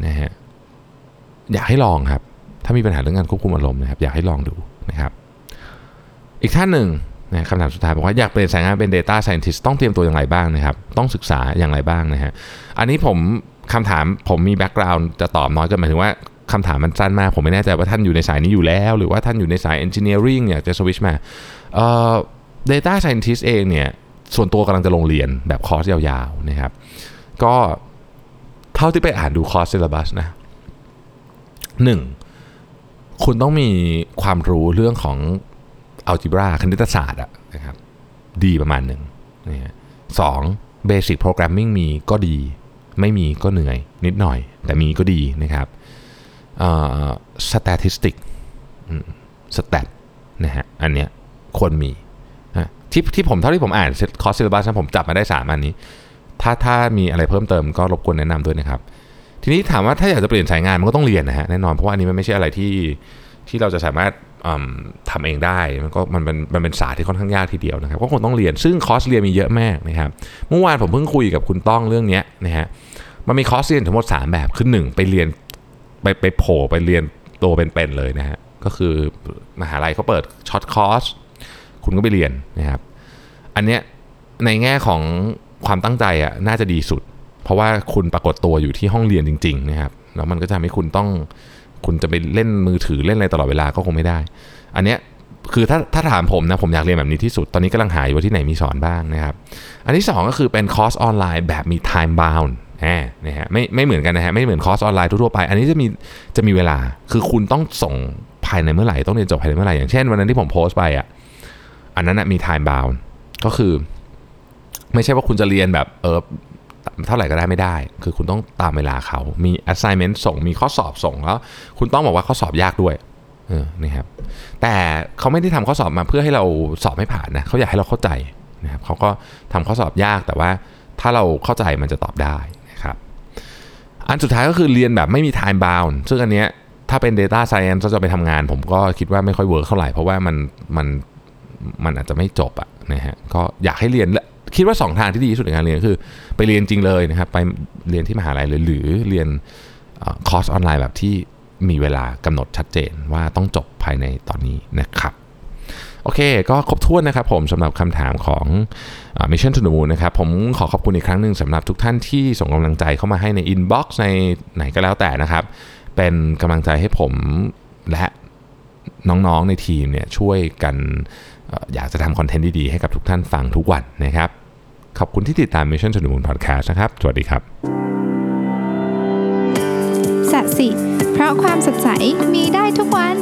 นะฮะอยากให้ลองครับ ถ้ามีปัญหาเรื่องการควบคุมอารมณ์นะครับ อยากให้ลองดูนะครับ อีกท่านหนึ่ง นะคำถามสุดท้ายบอกว่าอยากเปลี่ยนสายงานเป็น Data Scientist ต้องเตรียมตัวอย่างไรบ้างนะครับ ต้องศึกษาอย่างไรบ้างนะฮะอันนี้ผมคำถามผมมี background จะตอบน้อยเกินหมายถึงว่าคำถามมันสั้นมาก ผมไม่แน่ใจว่าท่านอยู่ในสายนี้อยู่แล้ว หรือว่าท่านอยู่ในสาย Engineering อยากจะสวิชมาเอ่อ Data Scientist เองเนี่ยส่วนตัวกำลังจะลงเรียนแบบคอร์สยาวๆนะครับ ก็เท่าที่ไปอ่านดู course syllabus นะหนึ่งคุณต้องมีความรู้เรื่องของ algebra คณิตศาสตร์อะนะครับ ดีประมาณหนึ่งนะสอง basic programming มีก็ดี ไม่มีก็เหนื่อยนิดหน่อย แต่มีก็ดีนะครับ statistics stat นะฮะอันเนี้ยควรมีที่ที่ผมเท่าที่ผมอ่าน course syllabus ผมจับมาได้ 3 อันนี้ ถ้าถ้ามีอะไรเพิ่มเติมก็รบกวนแนะนำด้วยนะครับ ทีนี้ถามว่าถ้าอยากจะเปลี่ยนสายงานมันก็ต้องเรียนนะฮะแน่นอนเพราะว่าอันนี้มันไม่ใช่อะไรที่ที่เราจะสามารถ ทำเองได้มันก็มันเป็นมันเป็นศาสตร์ที่ค่อนข้างยากทีเดียวนะครับก็คงต้องเรียนซึ่งคอร์สเรียนมีเยอะมากนะครับเมื่อวานผมเพิ่งคุยกับคุณต้องเรื่องนี้นะฮะมันมีคอร์สเรียนทั้งหมด 3 แบบคือหนึ่งไปเรียนไปไปโผล่ไปเรียนตัวเป็นๆเลยนะฮะก็คือมหาลัยเขาเปิด short course คุณก็ไปเรียนนะครับอันเนี้ยในแง่ของความตั้งใจอะน่าจะดีสุด เพราะว่าคุณปรากฏตัวอยู่ที่ห้องเรียนจริง ๆ นะครับแล้วมันก็จะทำให้คุณต้อง คุณจะไปเล่นมือถือเล่นอะไรตลอดเวลาก็คงไม่ได้ อันเนี้ยคือถ้าถ้าถามผมนะผมอยากเรียนแบบนี้ที่สุด ตอนนี้กำลังหาอยู่ว่าที่ไหนมีสอนบ้างนะครับ อันที่ 2 ก็คือเป็นคอร์สออนไลน์แบบมี time bound นะฮะไม่ไม่เหมือนกันนะฮะไม่เหมือนคอร์สออนไลน์ทั่วไป อันนี้จะมีจะมีเวลาคือคุณต้องส่งภายในเมื่อไหร่ต้องเรียนจบภายในเมื่อไหร่อย่างเช่นวันนั้นที่ผมโพสต์ไปอะอันนั้นนะมี time bound ก็คือ ไม่ใช่ว่าคุณจะเรียนแบบเออ เท่าไหร่ก็ได้ไม่ได้ คือคุณต้องตามเวลาเขามี assignment ส่งมีข้อสอบส่งแล้วคุณต้องบอกว่าข้อสอบยากด้วยเออนี่ครับแต่เขาไม่ได้ทำข้อสอบมาเพื่อให้เราสอบไม่ผ่านนะเขาอยากให้เราเข้าใจนะครับเขาก็ทำข้อสอบยากแต่ว่าถ้าเราเข้าใจมันจะตอบได้นะครับอันสุดท้ายก็คือเรียนแบบไม่มี time bound ซึ่งอันเนี้ยถ้าเป็น data science ก็จะไปทำงาน ผมก็คิดว่าไม่ค่อย work เท่าไหร่ เพราะว่ามันมันมันอาจจะไม่จบอะนะฮะก็อยากให้เรียน คิดว่า 2 ทางที่ดีที่สุดในการเรียนคือ ไปเรียนจริงเลยนะครับ ไปเรียนที่มหาลัยเลยหรือเรียนคอร์สออนไลน์แบบที่มีเวลากำหนดชัดเจนว่าต้องจบภายในตอนนี้นะครับโอเค ก็ครบถ้วนนะครับผมสำหรับคำถามของ Mission to the Moon นะครับ ผมขอขอบคุณอีกครั้งหนึ่งสำหรับทุกท่านที่ส่งกำลังใจเข้ามาให้ใน inbox ในไหนก็แล้วแต่นะครับ เป็นกำลังใจให้ผมและน้องๆในทีมเนี่ยช่วยกันอยากจะทำคอนเทนต์ดีๆ ให้กับทุกท่านฟังทุกวันนะครับ ขอบคุณที่ติดตาม Mission to the Moon Podcast นะครับ สวัสดีครับสัสิ เพราะความสดใสมีได้ทุกวัน